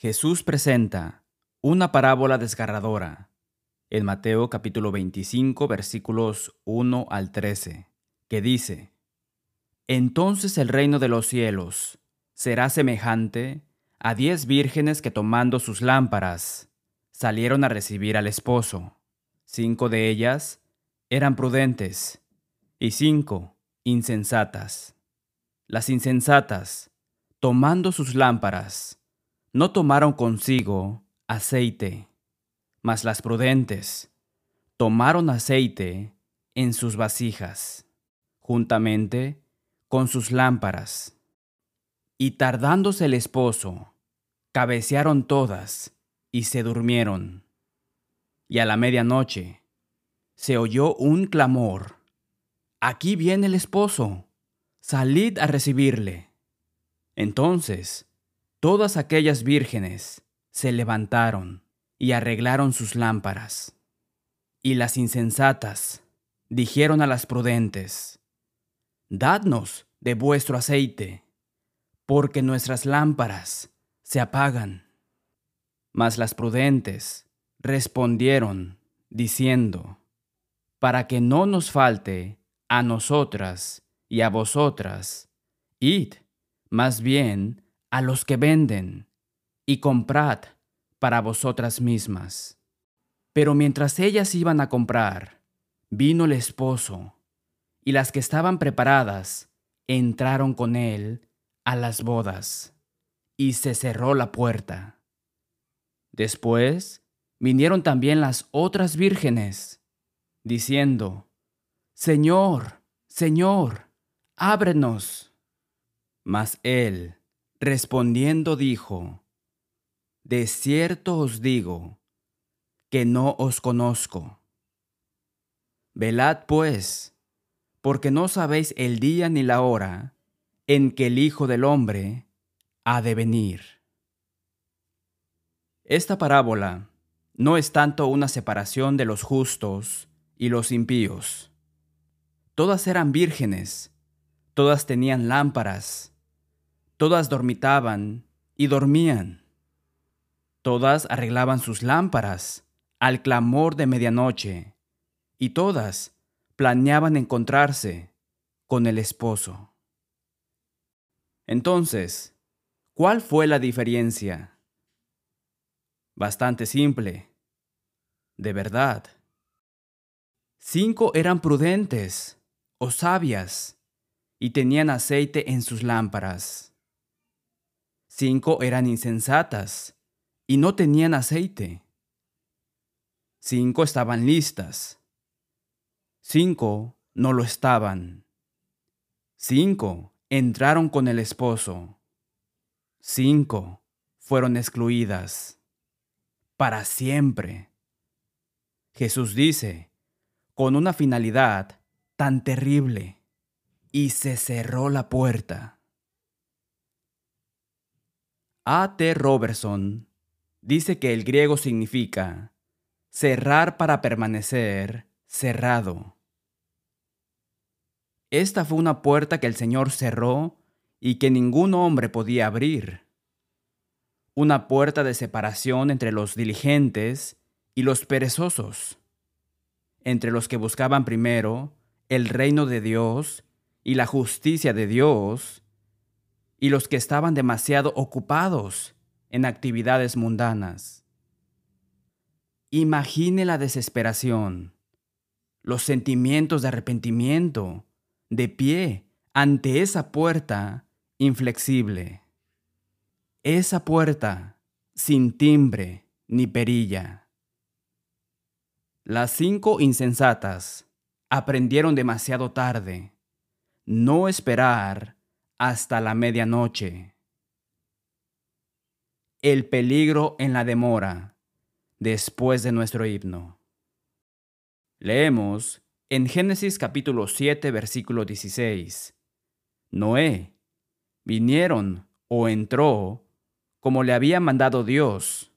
Jesús presenta una parábola desgarradora en Mateo capítulo 25 versículos 1 al 13, que dice, Entonces el reino de los cielos será semejante a diez vírgenes que tomando sus lámparas salieron a recibir al esposo. Cinco de ellas eran prudentes y cinco insensatas. Las insensatas, tomando sus lámparas, no tomaron consigo aceite, mas las prudentes tomaron aceite en sus vasijas, juntamente con sus lámparas. Y tardándose el esposo, cabecearon todas y se durmieron. Y a la medianoche se oyó un clamor. Aquí viene el esposo, salid a recibirle. Entonces Todas aquellas vírgenes se levantaron y arreglaron sus lámparas. Y las insensatas dijeron a las prudentes, Dadnos de vuestro aceite, porque nuestras lámparas se apagan. Mas las prudentes respondieron, diciendo, Para que no nos falte a nosotras y a vosotras, id, más bien, a los que venden, y comprad para vosotras mismas. Pero mientras ellas iban a comprar, vino el esposo, y las que estaban preparadas entraron con él a las bodas, y se cerró la puerta. Después vinieron también las otras vírgenes, diciendo, Señor, Señor, ábrenos. Mas él, Respondiendo dijo, De cierto os digo, que no os conozco. Velad pues, porque no sabéis el día ni la hora en que el Hijo del Hombre ha de venir. Esta parábola no es tanto una separación de los justos y los impíos. Todas eran vírgenes, todas tenían lámparas, Todas dormitaban y dormían. Todas arreglaban sus lámparas al clamor de medianoche, y todas planeaban encontrarse con el esposo. Entonces, ¿cuál fue la diferencia? Bastante simple. De verdad. Cinco eran prudentes o sabias y tenían aceite en sus lámparas. Cinco eran insensatas y no tenían aceite. Cinco estaban listas. Cinco no lo estaban. Cinco entraron con el esposo. Cinco fueron excluidas. Para siempre. Jesús dice, con una finalidad tan terrible, y se cerró la puerta. A. T. Robertson dice que el griego significa cerrar para permanecer cerrado. Esta fue una puerta que el Señor cerró y que ningún hombre podía abrir. Una puerta de separación entre los diligentes y los perezosos, entre los que buscaban primero el reino de Dios y la justicia de Dios, y los que estaban demasiado ocupados en actividades mundanas. Imagine la desesperación, los sentimientos de arrepentimiento, de pie ante esa puerta inflexible. Esa puerta sin timbre ni perilla. Las cinco insensatas aprendieron demasiado tarde no esperar hasta la medianoche. El peligro en la demora después de nuestro himno. Leemos en Génesis capítulo 7 versículo 16. Noé vinieron o entró como le había mandado Dios,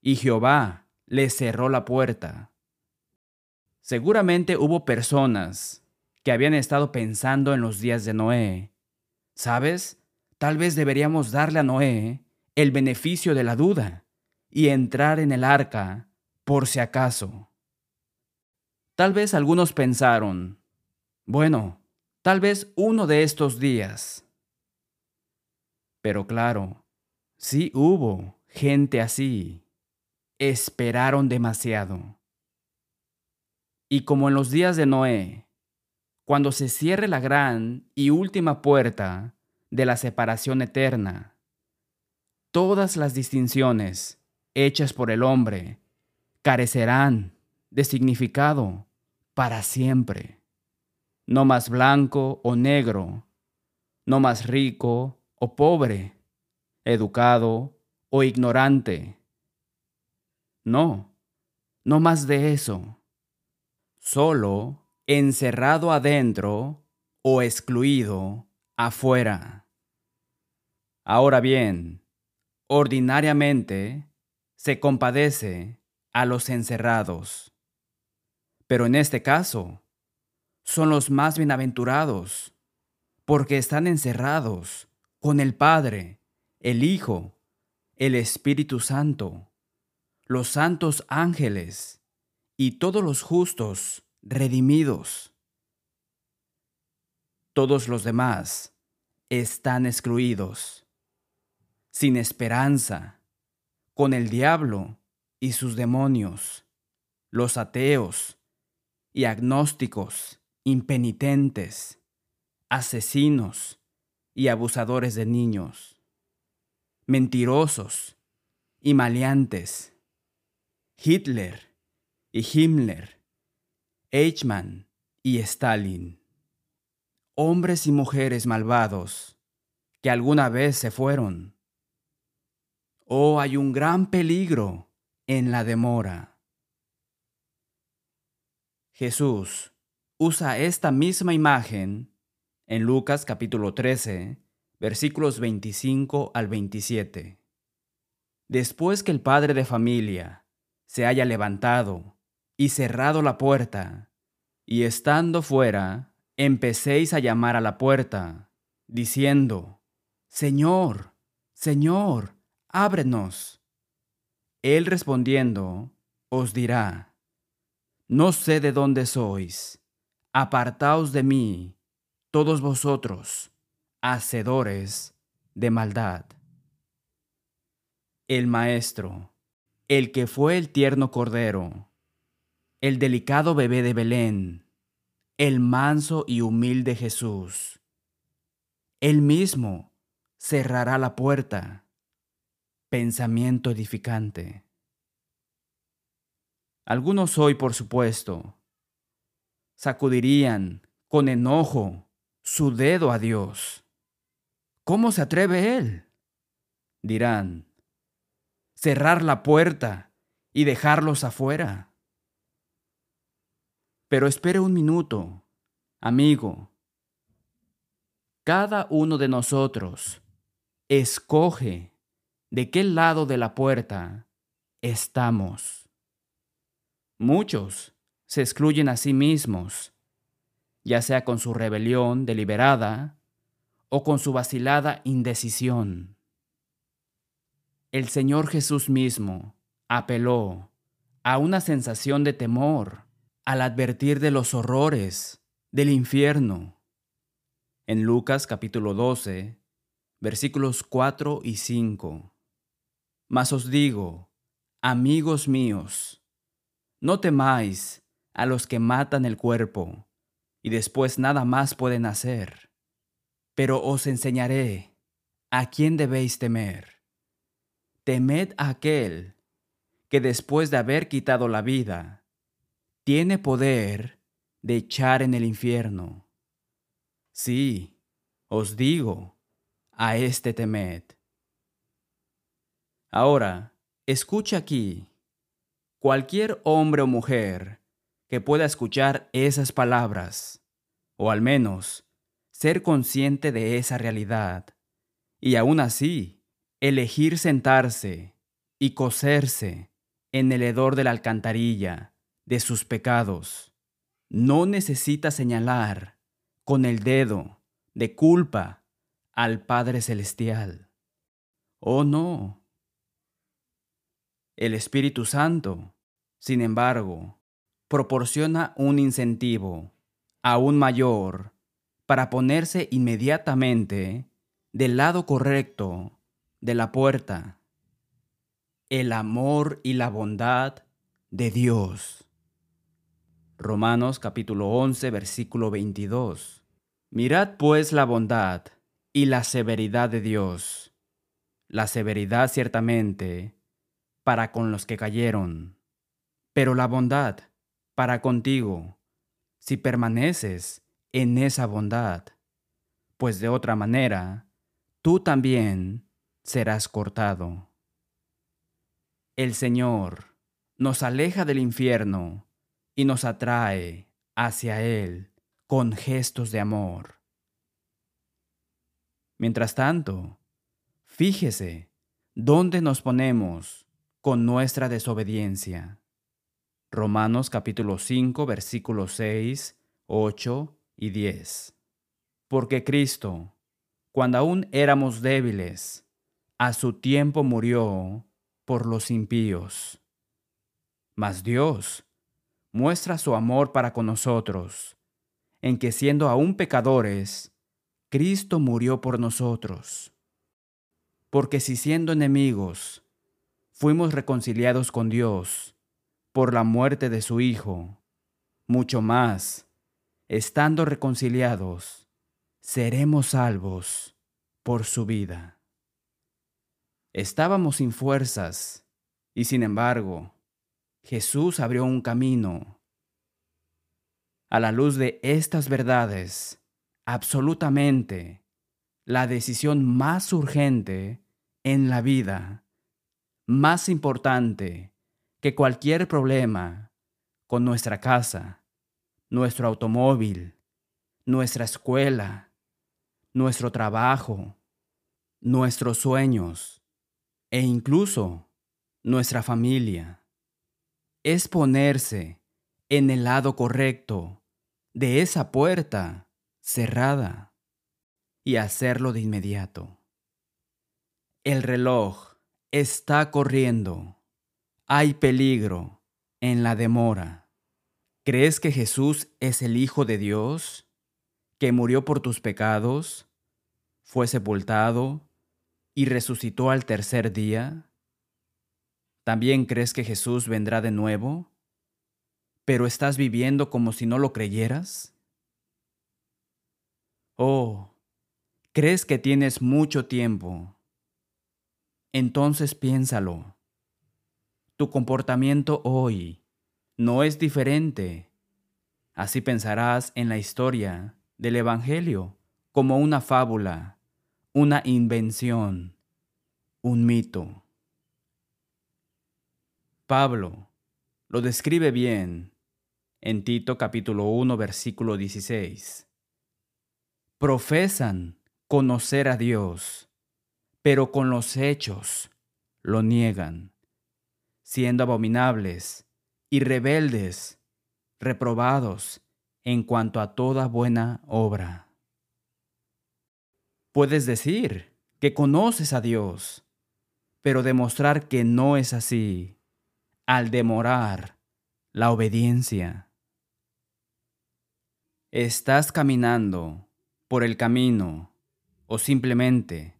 y Jehová le cerró la puerta. Seguramente hubo personas que habían estado pensando en los días de Noé ¿Sabes? Tal vez deberíamos darle a Noé el beneficio de la duda y entrar en el arca por si acaso. Tal vez algunos pensaron, bueno, tal vez uno de estos días. Pero claro, sí hubo gente así. Esperaron demasiado. Y como en los días de Noé, cuando se cierre la gran y última puerta de la separación eterna, todas las distinciones hechas por el hombre carecerán de significado para siempre. No más blanco o negro, no más rico o pobre, educado o ignorante. No, no más de eso. Solo encerrado adentro o excluido afuera. Ahora bien, ordinariamente se compadece a los encerrados. Pero en este caso, son los más bienaventurados, porque están encerrados con el Padre, el Hijo, el Espíritu Santo, los santos ángeles y todos los justos redimidos. Todos los demás están excluidos, sin esperanza, con el diablo y sus demonios, los ateos y agnósticos, impenitentes, asesinos y abusadores de niños, mentirosos y maleantes, Hitler y Himmler, Eichmann y Stalin, hombres y mujeres malvados que alguna vez se fueron. Oh, hay un gran peligro en la demora. Jesús usa esta misma imagen en Lucas capítulo 13, versículos 25 al 27. Después que el padre de familia se haya levantado y cerrado la puerta, y estando fuera, empecéis a llamar a la puerta, diciendo, Señor, Señor, ábrenos. Él respondiendo, os dirá, No sé de dónde sois, apartaos de mí, todos vosotros, hacedores de maldad. El Maestro, el que fue el tierno Cordero, el delicado bebé de Belén, el manso y humilde Jesús, él mismo cerrará la puerta pensamiento edificante. Algunos hoy, por supuesto, sacudirían con enojo su dedo a Dios. ¿Cómo se atreve Él? Dirán, cerrar la puerta y dejarlos afuera. Pero espere un minuto, amigo. Cada uno de nosotros escoge de qué lado de la puerta estamos. Muchos se excluyen a sí mismos, ya sea con su rebelión deliberada o con su vacilada indecisión. El Señor Jesús mismo apeló a una sensación de temor al advertir de los horrores del infierno. En Lucas capítulo 12, versículos 4 y 5. Mas os digo, amigos míos, no temáis a los que matan el cuerpo, y después nada más pueden hacer. Pero os enseñaré a quién debéis temer. Temed a aquel que después de haber quitado la vida, tiene poder de echar en el infierno. Sí, os digo, a este temed. Ahora, escucha aquí. Cualquier hombre o mujer que pueda escuchar esas palabras, o al menos ser consciente de esa realidad, y aún así elegir sentarse y coserse en el hedor de la alcantarilla de sus pecados, no necesita señalar con el dedo de culpa al Padre Celestial. Oh no. El Espíritu Santo, sin embargo, proporciona un incentivo aún mayor para ponerse inmediatamente del lado correcto de la puerta. El amor y la bondad de Dios. Romanos capítulo 11 versículo 22. Mirad pues la bondad y la severidad de Dios. La severidad ciertamente para con los que cayeron, pero la bondad para contigo, si permaneces en esa bondad, pues de otra manera, tú también serás cortado. El Señor nos aleja del infierno y nos atrae hacia Él con gestos de amor. Mientras tanto, fíjese dónde nos ponemos con nuestra desobediencia. Romanos capítulo 5 versículos 6, 8 y 10. Porque Cristo, cuando aún éramos débiles, a su tiempo murió por los impíos. Mas Dios muestra su amor para con nosotros, en que siendo aún pecadores, Cristo murió por nosotros. Porque si siendo enemigos, fuimos reconciliados con Dios por la muerte de su Hijo, mucho más, estando reconciliados, seremos salvos por su vida. Estábamos sin fuerzas y sin embargo, Jesús abrió un camino. A la luz de estas verdades, absolutamente, la decisión más urgente en la vida, más importante que cualquier problema con nuestra casa, nuestro automóvil, nuestra escuela, nuestro trabajo, nuestros sueños, e incluso nuestra familia. Es ponerse en el lado correcto de esa puerta cerrada y hacerlo de inmediato. El reloj está corriendo. Hay peligro en la demora. ¿Crees que Jesús es el Hijo de Dios, que murió por tus pecados, fue sepultado y resucitó al tercer día? ¿También crees que Jesús vendrá de nuevo? ¿Pero estás viviendo como si no lo creyeras? Oh, ¿crees que tienes mucho tiempo? Entonces piénsalo. Tu comportamiento hoy no es diferente. Así pensarás en la historia del Evangelio como una fábula una invención, un mito. Pablo lo describe bien en Tito capítulo 1 versículo 16. Profesan conocer a Dios, pero con los hechos lo niegan, siendo abominables y rebeldes, reprobados en cuanto a toda buena obra. Puedes decir que conoces a Dios, pero demostrar que no es así al demorar la obediencia. ¿Estás caminando por el camino o simplemente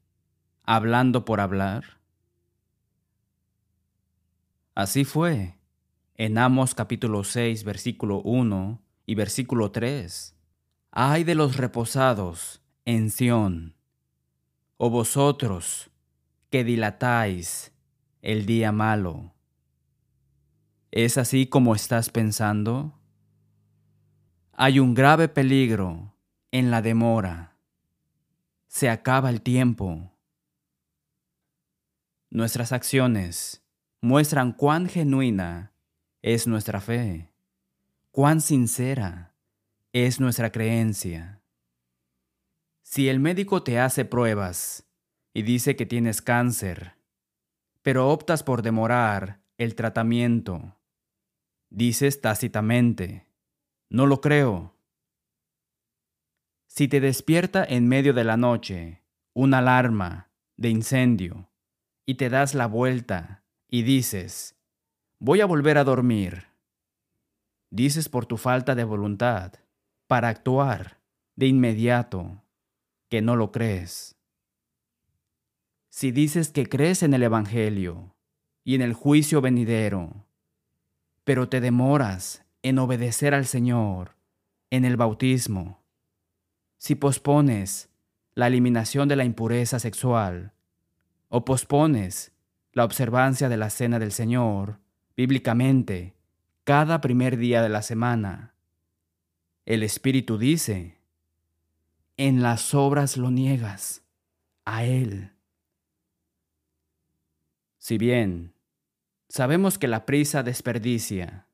hablando por hablar? Así fue en Amos capítulo 6 versículo 1 y versículo 3. Ay de los reposados en Sión o vosotros que dilatáis el día malo. ¿Es así como estás pensando? Hay un grave peligro en la demora. Se acaba el tiempo. Nuestras acciones muestran cuán genuina es nuestra fe, cuán sincera es nuestra creencia. Si el médico te hace pruebas y dice que tienes cáncer, pero optas por demorar el tratamiento, dices tácitamente, no lo creo. Si te despierta en medio de la noche una alarma de incendio y te das la vuelta y dices, voy a volver a dormir. Dices por tu falta de voluntad para actuar de inmediato que no lo crees. Si dices que crees en el Evangelio y en el juicio venidero, pero te demoras en obedecer al Señor en el bautismo, si pospones la eliminación de la impureza sexual o pospones la observancia de la cena del Señor, bíblicamente, cada primer día de la semana, el Espíritu dice, en las obras lo niegas a Él. Si bien sabemos que la prisa desperdicia,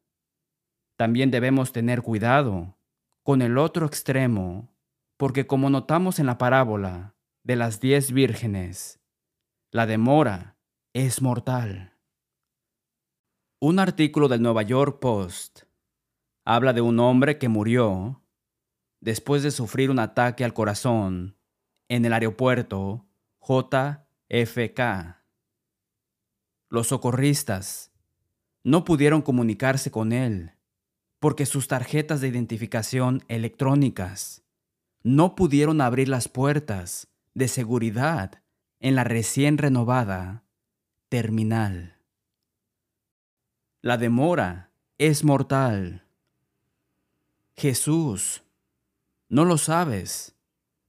también debemos tener cuidado con el otro extremo, porque como notamos en la parábola de las diez vírgenes, la demora es mortal. Un artículo del Nueva York Post habla de un hombre que murió después de sufrir un ataque al corazón en el aeropuerto JFK. Los socorristas no pudieron comunicarse con él porque sus tarjetas de identificación electrónicas no pudieron abrir las puertas de seguridad en la recién renovada terminal. La demora es mortal. Jesús, no lo sabes,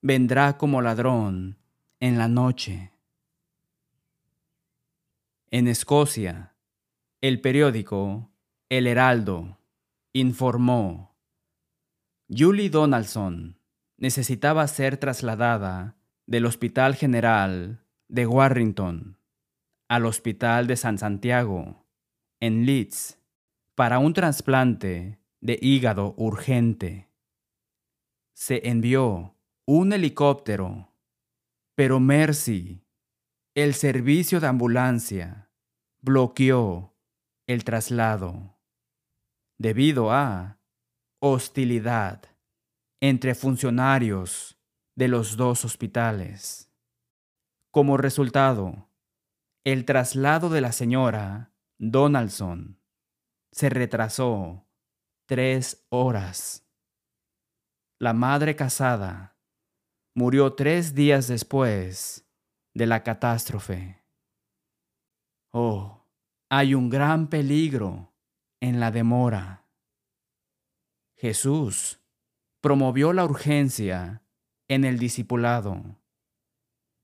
vendrá como ladrón en la noche. En Escocia, el periódico El Heraldo informó, Julie Donaldson necesitaba ser trasladada del Hospital General de Warrington al Hospital de San Santiago, en Leeds, para un trasplante de hígado urgente. Se envió un helicóptero, pero Mercy el servicio de ambulancia bloqueó el traslado debido a hostilidad entre funcionarios de los dos hospitales. Como resultado, el traslado de la señora Donaldson se retrasó tres horas. La madre casada murió tres días después de la catástrofe. Oh, hay un gran peligro en la demora. Jesús promovió la urgencia en el discipulado.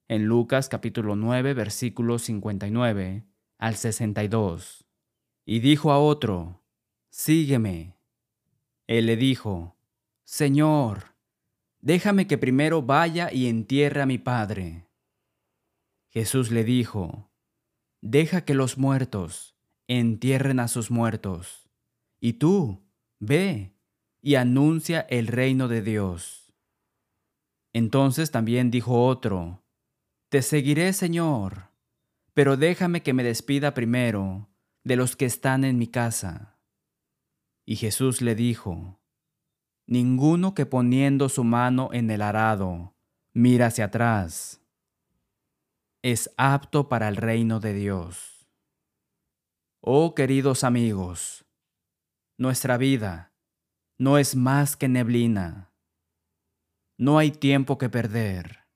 En Lucas capítulo 9 versículos 59 al 62. Y dijo a otro, Sígueme. Él le dijo, Señor, déjame que primero vaya y entierre a mi padre. Jesús le dijo, Deja que los muertos entierren a sus muertos, y tú, ve y anuncia el reino de Dios. Entonces también dijo otro, Te seguiré, Señor, pero déjame que me despida primero de los que están en mi casa. Y Jesús le dijo, Ninguno que poniendo su mano en el arado mira hacia atrás es apto para el reino de Dios. Oh queridos amigos, nuestra vida no es más que neblina. No hay tiempo que perder.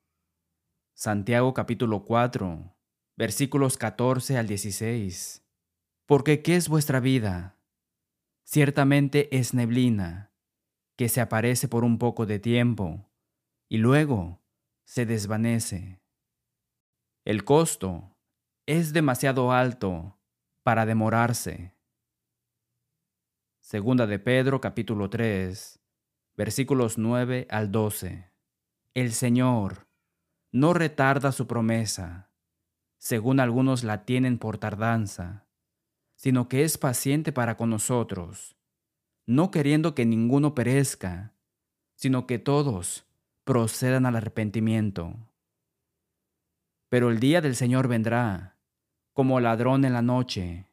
Santiago capítulo 4, versículos 14 al 16. Porque ¿qué es vuestra vida? Ciertamente es neblina, que se aparece por un poco de tiempo y luego se desvanece. El costo es demasiado alto para demorarse. Segunda de Pedro capítulo 3, versículos 9 al 12. El Señor no retarda su promesa, según algunos la tienen por tardanza, sino que es paciente para con nosotros, no queriendo que ninguno perezca, sino que todos procedan al arrepentimiento. Pero el día del Señor vendrá, como ladrón en la noche,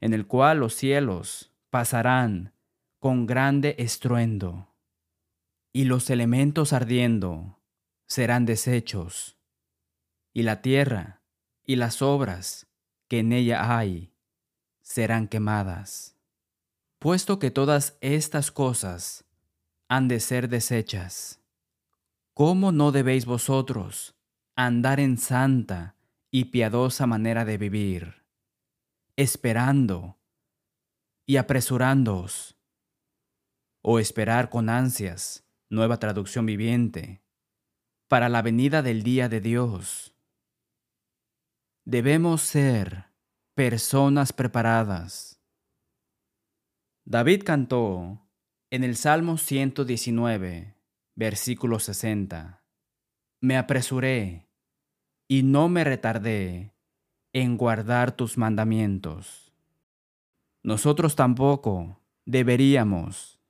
en el cual los cielos pasarán con grande estruendo, y los elementos ardiendo serán deshechos, y la tierra y las obras que en ella hay serán quemadas. Puesto que todas estas cosas han de ser desechas, ¿cómo no debéis vosotros andar en santa y piadosa manera de vivir, esperando y apresurándoos, o esperar con ansias, nueva traducción viviente, para la venida del día de Dios? Debemos ser personas preparadas. David cantó en el Salmo 119, versículo 60. Me apresuré y no me retardé en guardar tus mandamientos. Nosotros tampoco deberíamos.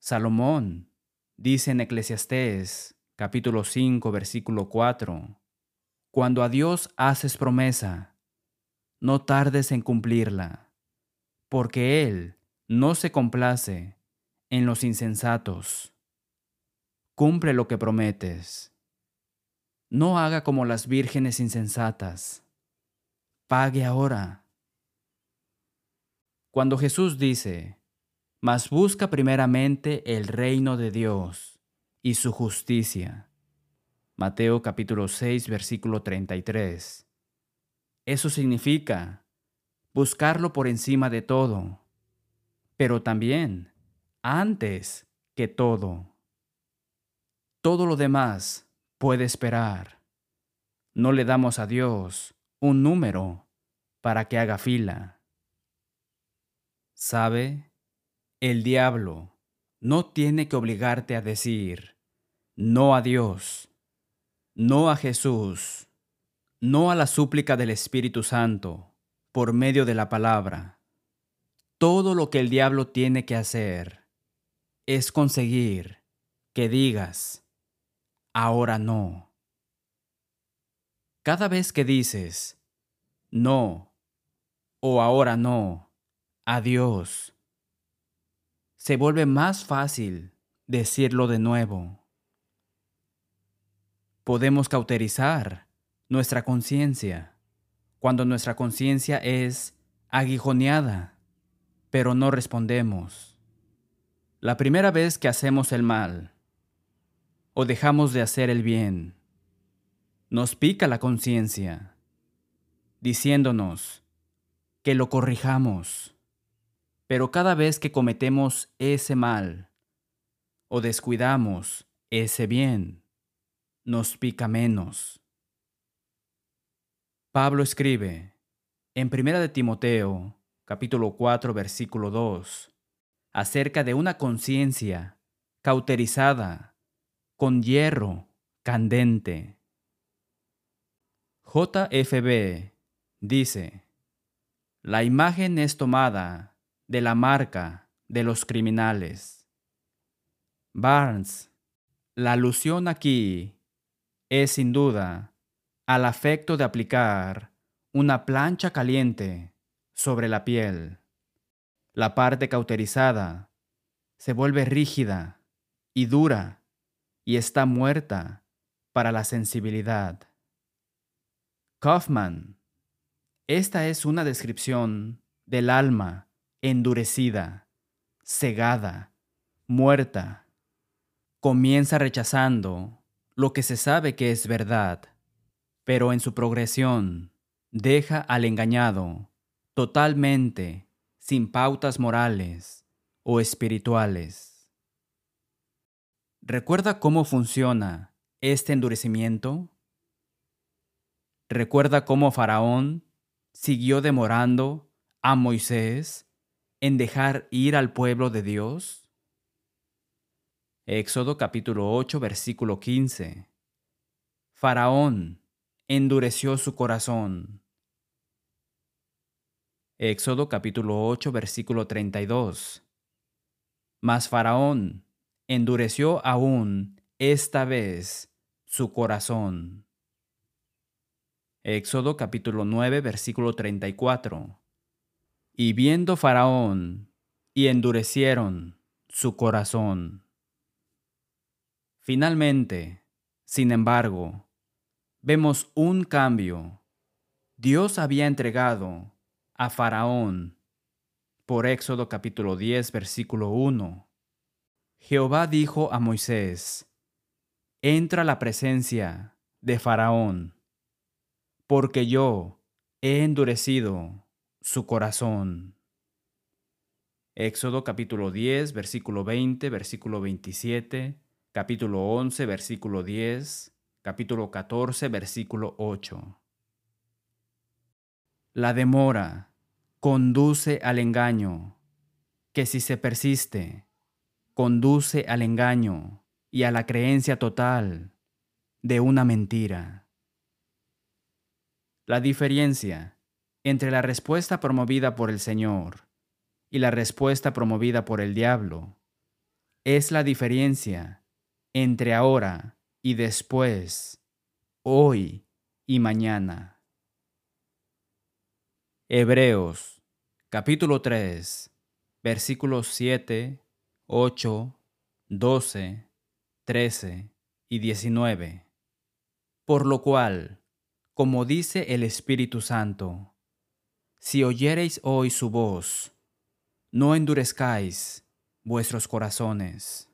Salomón dice en Eclesiastés capítulo 5 versículo 4, Cuando a Dios haces promesa, no tardes en cumplirla, porque Él no se complace en los insensatos. Cumple lo que prometes. No haga como las vírgenes insensatas. Pague ahora. Cuando Jesús dice, mas busca primeramente el reino de Dios y su justicia. Mateo capítulo 6 versículo 33. Eso significa buscarlo por encima de todo, pero también antes que todo. Todo lo demás puede esperar. No le damos a Dios un número para que haga fila. ¿Sabe? El diablo no tiene que obligarte a decir no a Dios, no a Jesús, no a la súplica del Espíritu Santo por medio de la palabra. Todo lo que el diablo tiene que hacer es conseguir que digas ahora no. Cada vez que dices no o ahora no, adiós, se vuelve más fácil decirlo de nuevo. Podemos cauterizar nuestra conciencia cuando nuestra conciencia es aguijoneada, pero no respondemos. La primera vez que hacemos el mal, o dejamos de hacer el bien. Nos pica la conciencia, diciéndonos que lo corrijamos. Pero cada vez que cometemos ese mal o descuidamos ese bien, nos pica menos. Pablo escribe en 1 de Timoteo, capítulo 4, versículo 2, acerca de una conciencia cauterizada con hierro candente. JFB dice, la imagen es tomada de la marca de los criminales. Barnes, la alusión aquí es sin duda al afecto de aplicar una plancha caliente sobre la piel. La parte cauterizada se vuelve rígida y dura y está muerta para la sensibilidad. Kaufman. Esta es una descripción del alma endurecida, cegada, muerta. Comienza rechazando lo que se sabe que es verdad, pero en su progresión deja al engañado totalmente sin pautas morales o espirituales. ¿Recuerda cómo funciona este endurecimiento? ¿Recuerda cómo Faraón siguió demorando a Moisés en dejar ir al pueblo de Dios? Éxodo capítulo 8 versículo 15. Faraón endureció su corazón. Éxodo capítulo 8 versículo 32. Mas Faraón endureció aún esta vez su corazón. Éxodo capítulo 9 versículo 34. Y viendo Faraón, y endurecieron su corazón. Finalmente, sin embargo, vemos un cambio. Dios había entregado a Faraón por Éxodo capítulo 10, versículo 1. Jehová dijo a Moisés, entra a la presencia de Faraón, porque yo he endurecido su corazón. Éxodo capítulo 10, versículo 20, versículo 27, capítulo 11, versículo 10, capítulo 14, versículo 8. La demora conduce al engaño, que si se persiste, conduce al engaño y a la creencia total de una mentira. La diferencia entre la respuesta promovida por el Señor y la respuesta promovida por el diablo es la diferencia entre ahora y después, hoy y mañana. Hebreos capítulo 3 versículos 7, 8, 12, 13 y 19. Por lo cual, como dice el Espíritu Santo, si oyereis hoy su voz, no endurezcáis vuestros corazones.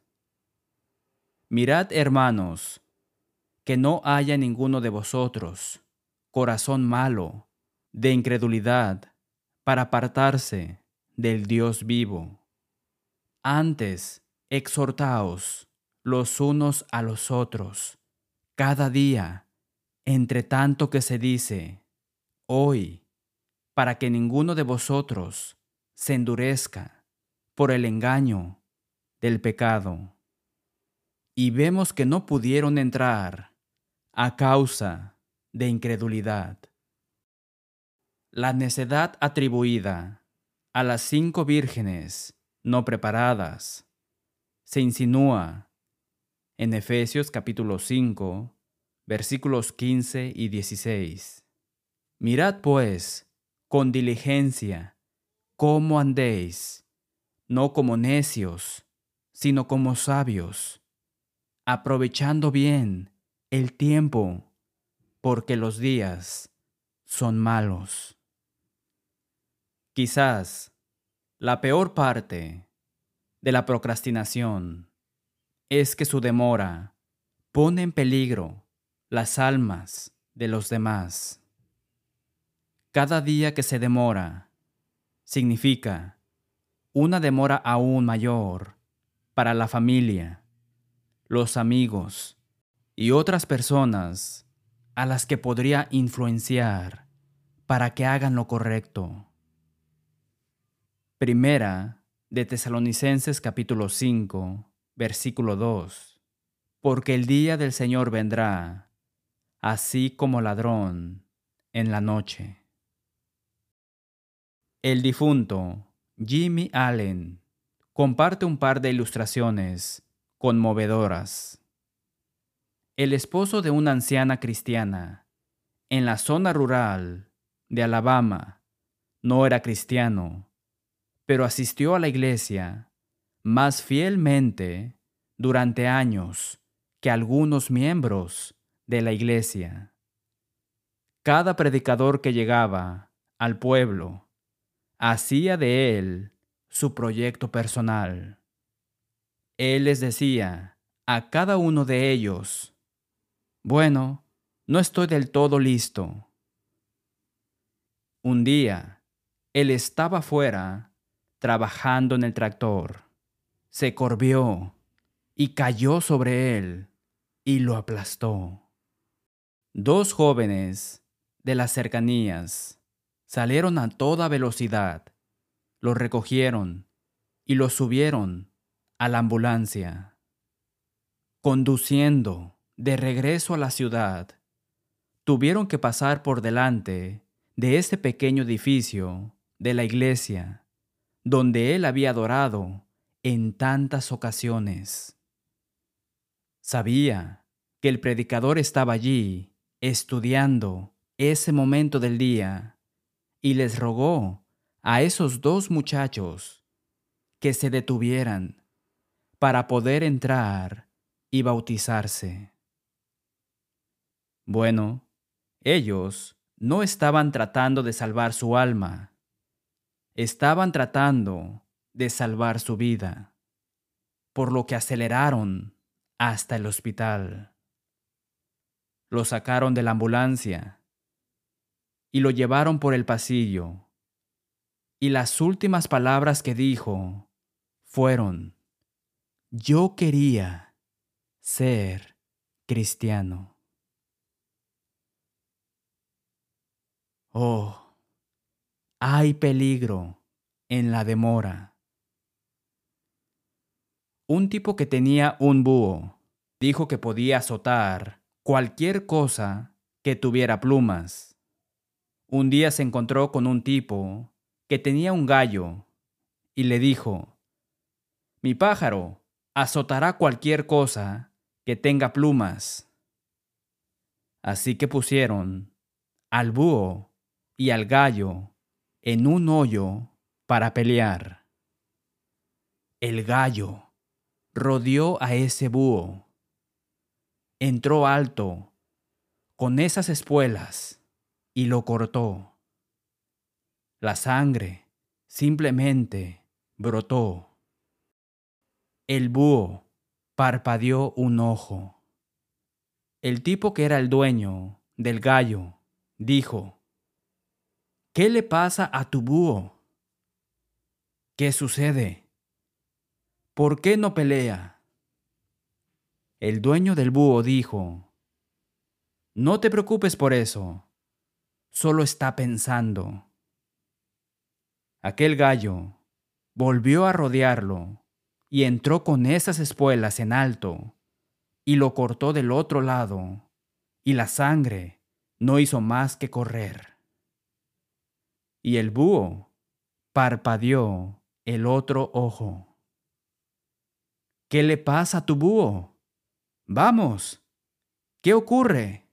Mirad, hermanos, que no haya ninguno de vosotros corazón malo de incredulidad para apartarse del Dios vivo. Antes, exhortaos los unos a los otros, cada día, entre tanto que se dice, hoy, para que ninguno de vosotros se endurezca por el engaño del pecado. Y vemos que no pudieron entrar a causa de incredulidad. La necedad atribuida a las cinco vírgenes no preparadas se insinúa en Efesios capítulo 5, versículos 15 y 16. Mirad pues con diligencia cómo andéis, no como necios, sino como sabios, aprovechando bien el tiempo, porque los días son malos. Quizás la peor parte de la procrastinación es que su demora pone en peligro las almas de los demás. Cada día que se demora significa una demora aún mayor para la familia, los amigos y otras personas a las que podría influenciar para que hagan lo correcto. Primera de Tesalonicenses capítulo 5, versículo 2. Porque el día del Señor vendrá, así como ladrón, en la noche. El difunto Jimmy Allen comparte un par de ilustraciones conmovedoras. El esposo de una anciana cristiana en la zona rural de Alabama no era cristiano pero asistió a la iglesia más fielmente durante años que algunos miembros de la iglesia. Cada predicador que llegaba al pueblo hacía de él su proyecto personal. Él les decía a cada uno de ellos, bueno, no estoy del todo listo. Un día, él estaba fuera trabajando en el tractor. Se corvió y cayó sobre él y lo aplastó. Dos jóvenes de las cercanías salieron a toda velocidad, lo recogieron y lo subieron a la ambulancia. Conduciendo de regreso a la ciudad, tuvieron que pasar por delante de ese pequeño edificio de la iglesia donde él había adorado en tantas ocasiones. Sabía que el predicador estaba allí estudiando ese momento del día y les rogó a esos dos muchachos que se detuvieran para poder entrar y bautizarse. Bueno, ellos no estaban tratando de salvar su alma, estaban tratando de salvar su vida, por lo que aceleraron hasta el hospital. Lo sacaron de la ambulancia y lo llevaron por el pasillo. Y las últimas palabras que dijo fueron, yo quería ser cristiano. Oh, hay peligro en la demora. Un tipo que tenía un búho dijo que podía azotar cualquier cosa que tuviera plumas. Un día se encontró con un tipo que tenía un gallo y le dijo, Mi pájaro azotará cualquier cosa que tenga plumas. Así que pusieron al búho y al gallo en un hoyo para pelear. El gallo rodeó a ese búho, entró alto con esas espuelas y lo cortó. La sangre simplemente brotó. El búho parpadeó un ojo. El tipo que era el dueño del gallo dijo, ¿Qué le pasa a tu búho? ¿Qué sucede? ¿Por qué no pelea? El dueño del búho dijo, No te preocupes por eso, solo está pensando. Aquel gallo volvió a rodearlo y entró con esas espuelas en alto y lo cortó del otro lado, y la sangre no hizo más que correr y el búho parpadeó el otro ojo. ¿Qué le pasa a tu búho? Vamos. ¿Qué ocurre?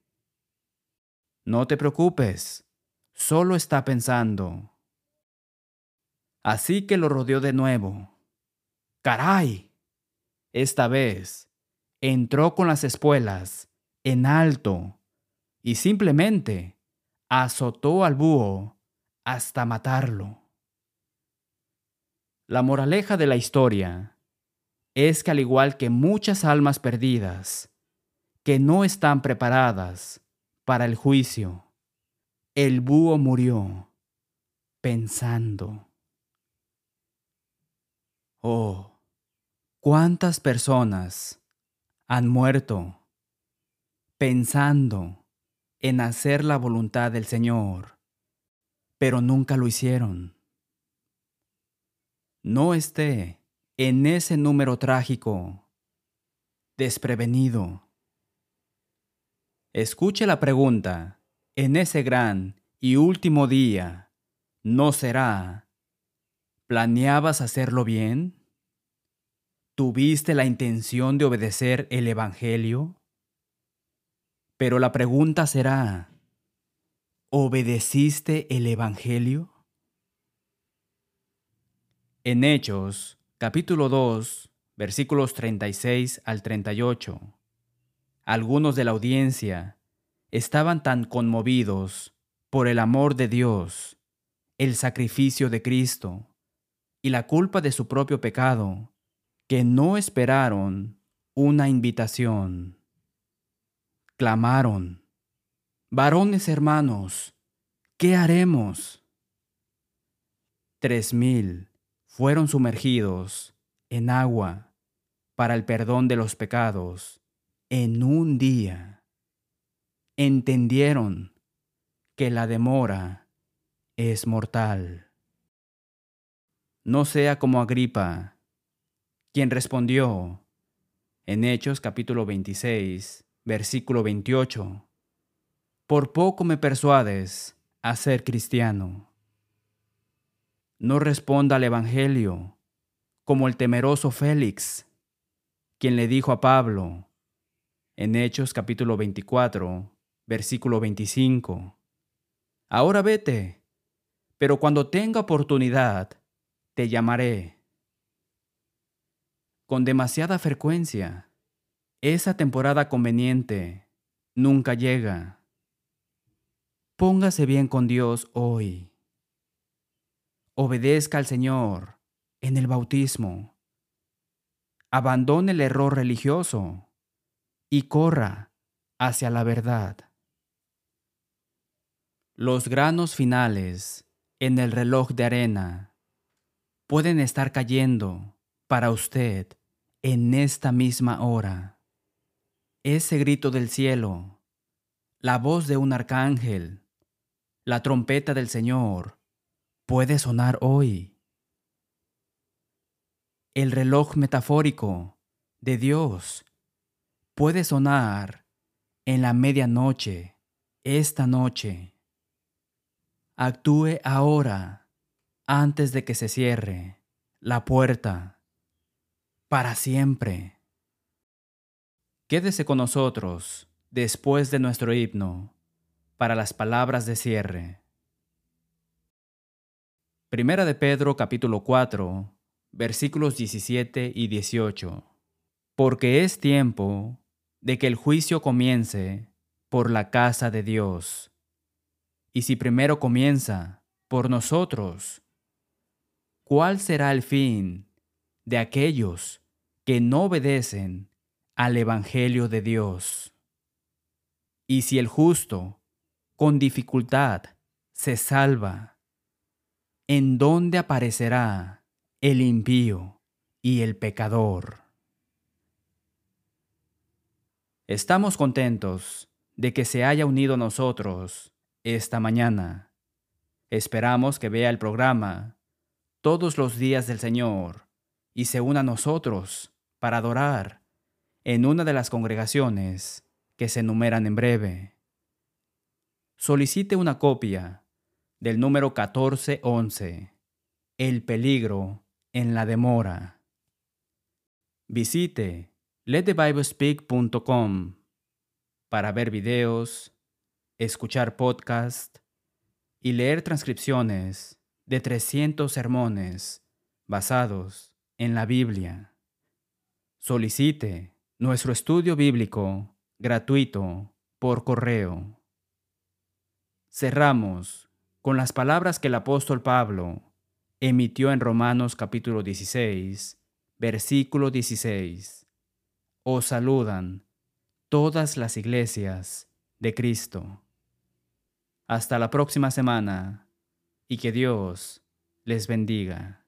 No te preocupes, solo está pensando. Así que lo rodeó de nuevo. ¡Caray! Esta vez entró con las espuelas en alto y simplemente azotó al búho hasta matarlo. La moraleja de la historia es que al igual que muchas almas perdidas que no están preparadas para el juicio, el búho murió pensando. Oh, cuántas personas han muerto pensando en hacer la voluntad del Señor pero nunca lo hicieron. No esté en ese número trágico, desprevenido. Escuche la pregunta, en ese gran y último día, ¿no será? ¿Planeabas hacerlo bien? ¿Tuviste la intención de obedecer el Evangelio? Pero la pregunta será, ¿Obedeciste el Evangelio? En Hechos, capítulo 2, versículos 36 al 38, algunos de la audiencia estaban tan conmovidos por el amor de Dios, el sacrificio de Cristo y la culpa de su propio pecado, que no esperaron una invitación. Clamaron Varones hermanos, ¿qué haremos? Tres mil fueron sumergidos en agua para el perdón de los pecados en un día. Entendieron que la demora es mortal. No sea como Agripa, quien respondió en Hechos capítulo 26, versículo 28 por poco me persuades a ser cristiano. No responda al Evangelio como el temeroso Félix, quien le dijo a Pablo en Hechos capítulo 24, versículo 25, Ahora vete, pero cuando tenga oportunidad, te llamaré. Con demasiada frecuencia, esa temporada conveniente nunca llega. Póngase bien con Dios hoy. Obedezca al Señor en el bautismo. Abandone el error religioso y corra hacia la verdad. Los granos finales en el reloj de arena pueden estar cayendo para usted en esta misma hora. Ese grito del cielo, la voz de un arcángel, la trompeta del Señor, puede sonar hoy. El reloj metafórico de Dios puede sonar en la medianoche, esta noche. Actúe ahora, antes de que se cierre la puerta, para siempre. Quédese con nosotros después de nuestro himno para las palabras de cierre. Primera de Pedro capítulo 4 versículos 17 y 18. Porque es tiempo de que el juicio comience por la casa de Dios. Y si primero comienza por nosotros, ¿cuál será el fin de aquellos que no obedecen al Evangelio de Dios? Y si el justo, con dificultad, se salva, ¿en dónde aparecerá el impío y el pecador? Estamos contentos de que se haya unido a nosotros esta mañana. Esperamos que vea el programa todos los días del Señor y se una a nosotros para adorar en una de las congregaciones que se enumeran en breve. Solicite una copia del número 1411, El peligro en la demora. Visite letthebiblespeak.com para ver videos, escuchar podcast y leer transcripciones de 300 sermones basados en la Biblia. Solicite nuestro estudio bíblico gratuito por correo. Cerramos con las palabras que el apóstol Pablo emitió en Romanos capítulo 16, versículo 16. Os saludan todas las iglesias de Cristo. Hasta la próxima semana y que Dios les bendiga.